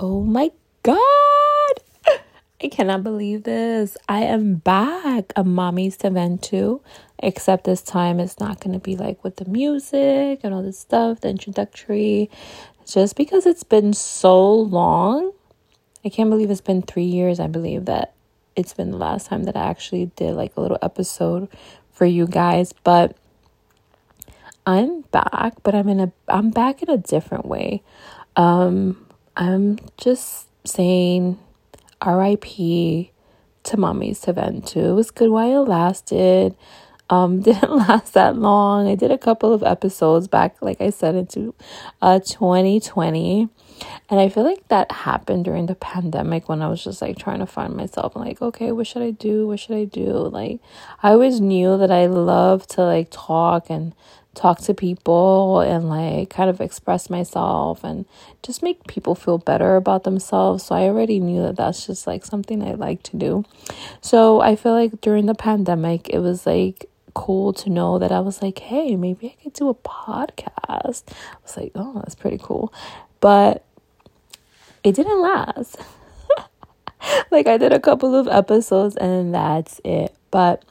Oh my God. I cannot believe this. I am back. A mommy's to vent to, except this time it's not going to be like with the music and all this stuff, the introductory. Just because it's been so long. I can't believe it's been three years. I believe that it's been the last time that I actually did like a little episode for you guys. But I'm back, but I'm in a I'm back in a different way. Um I'm just saying RIP to Mommy's to Vent. It was good while it lasted. Um, didn't last that long. I did a couple of episodes back, like I said, into uh 2020. And I feel like that happened during the pandemic when I was just like trying to find myself like, okay, what should I do? What should I do? Like I always knew that I love to like talk and talk to people and like kind of express myself and just make people feel better about themselves. So I already knew that that's just like something I like to do. So I feel like during the pandemic, it was like cool to know that I was like, hey, maybe I could do a podcast. I was like, oh, that's pretty cool. But it didn't last. like I did a couple of episodes and that's it. But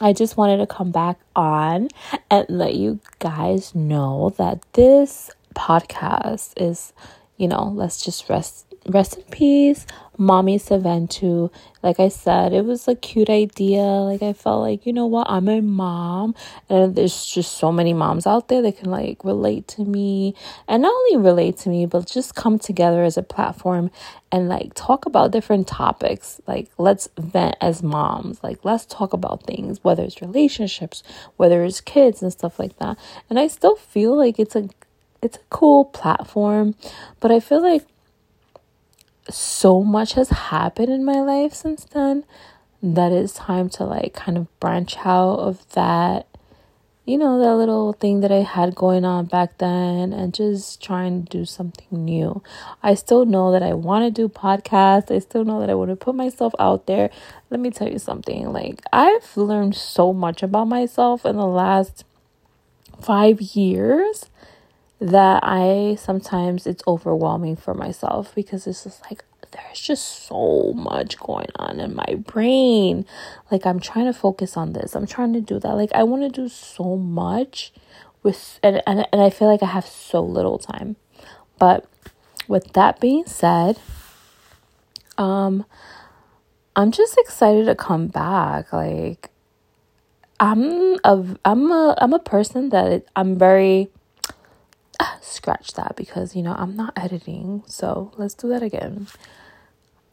I just wanted to come back on and let you guys know that this podcast is, you know, let's just rest rest in peace, Mommy's to Vent To. Like I said, it was a cute idea. Like I felt like, you know what, I'm a mom and there's just so many moms out there that can like relate to me and not only relate to me, but just come together as a platform and like talk about different topics. Like let's vent as moms. Like let's talk about things, whether it's relationships, whether it's kids and stuff like that. And I still feel like it's a it's a cool platform, but I feel like so much has happened in my life since then that it's time to like kind of branch out of that you know that little thing that I had going on back then and just trying to do something new. I still know that I want to do podcasts. I still know that I want to put myself out there. Let me tell you something. Like I've learned so much about myself in the last 5 years that I sometimes it's overwhelming for myself because it's just like there's just so much going on in my brain. Like I'm trying to focus on this. I'm trying to do that. Like I want to do so much with and, and and I feel like I have so little time. But with that being said, um I'm just excited to come back. Like I'm a I'm a I'm a person that I'm very scratch that because you know I'm not editing. So let's do that again.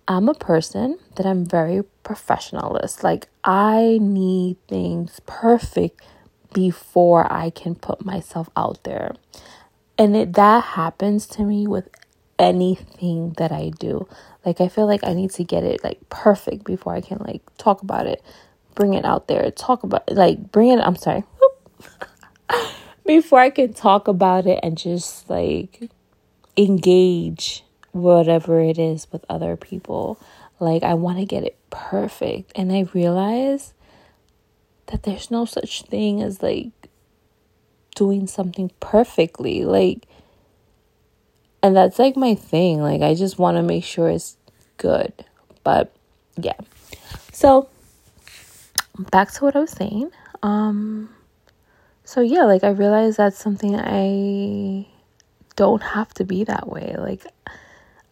I'm a person that I'm very professionalist. Like I need things perfect before I can put myself out there. And it that happens to me with anything that I do. Like I feel like I need to get it like perfect before I can like talk about it, bring it out there, talk about like bring it I'm sorry. before I can talk about it and just like engage whatever it is with other people. Like, I want to get it perfect. And I realize that there's no such thing as like doing something perfectly. Like, and that's like my thing. Like, I just want to make sure it's good. But yeah. So, back to what I was saying. Um, so yeah, like I realized that's something I don't have to be that way. Like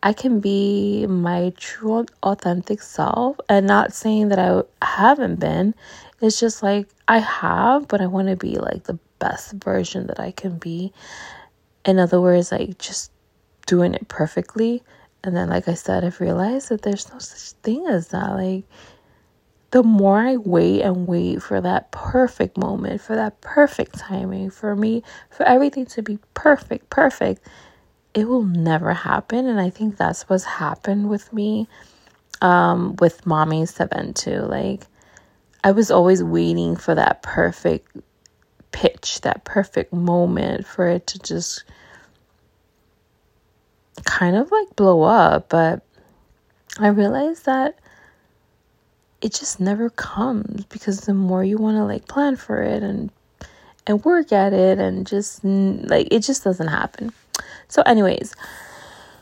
I can be my true authentic self and not saying that I haven't been. It's just like I have, but I want to be like the best version that I can be. In other words, like just doing it perfectly. And then, like I said, I've realized that there's no such thing as that. Like, the more I wait and wait for that perfect moment, for that perfect timing, for me, for everything to be perfect, perfect, it will never happen. And I think that's what's happened with me um, with Mommy's to Vent To. Like, I was always waiting for that perfect pitch, that perfect moment for it to just kind of like blow up. But I realized that it just never comes because the more you want to like plan for it and and work at it and just like it just doesn't happen. So anyways,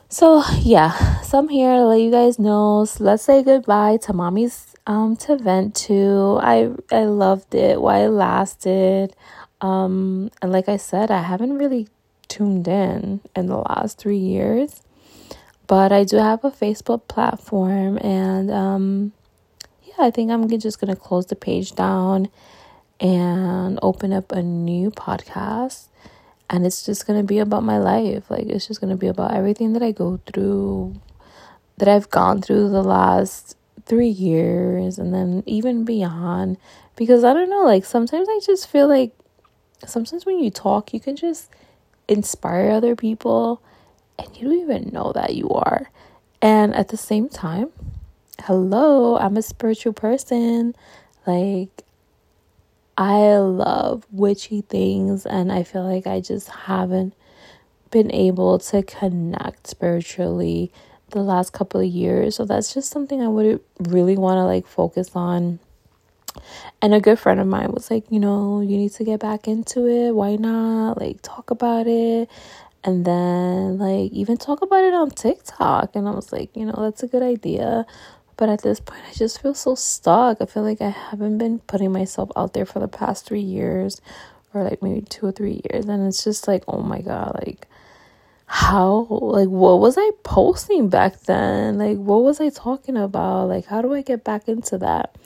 So yeah, so I'm here to let you guys know. So let's say goodbye to mommy's um to vent to. I I loved it while it lasted. Um and like I said, I haven't really tuned in in the last three years. But I do have a Facebook platform and um I think I'm just gonna close the page down and open up a new podcast and it's just going to be about my life. Like it's just going to be about everything that i go through that i've gone through the last three years and then even beyond because i don't know like sometimes i just feel like sometimes when you talk you can just inspire other people and you don't even know that you are. And at the same time hello i'm a spiritual person like I love witchy things, and I feel like I just haven't been able to connect spiritually the last couple of years. So that's just something I would really want to like focus on. And a good friend of mine was like, you know, you need to get back into it. Why not? Like, talk about it. And then, like, even talk about it on TikTok. And I was like, you know, that's a good idea. But at this point, I just feel so stuck. I feel like I haven't been putting myself out there for the past three years, or like maybe two or three years. And it's just like, oh my God, like, how, like, what was I posting back then? Like, what was I talking about? Like, how do I get back into that?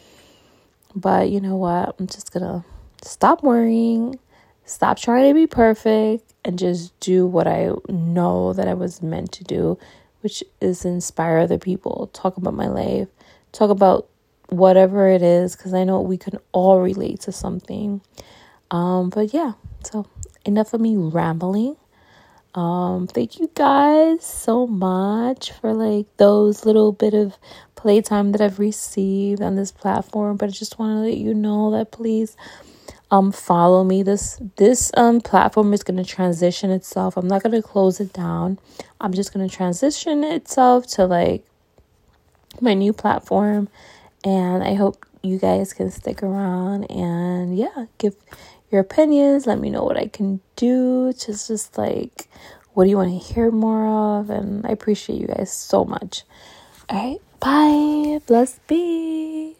But you know what? I'm just gonna stop worrying, stop trying to be perfect, and just do what I know that I was meant to do which is inspire other people, talk about my life, talk about whatever it is, because I know we can all relate to something. Um, but yeah, so enough of me rambling. Um, thank you guys so much for like those little bit of playtime that I've received on this platform. But I just want to let you know that please um follow me. This this um platform is going to transition itself. I'm not going to close it down. I'm just going to transition itself to like my new platform. And i hope you guys can stick around and yeah give your opinions. Let me know what i can do to just like what do you want to hear more of? And i appreciate you guys so much. All right. Bye. Bless be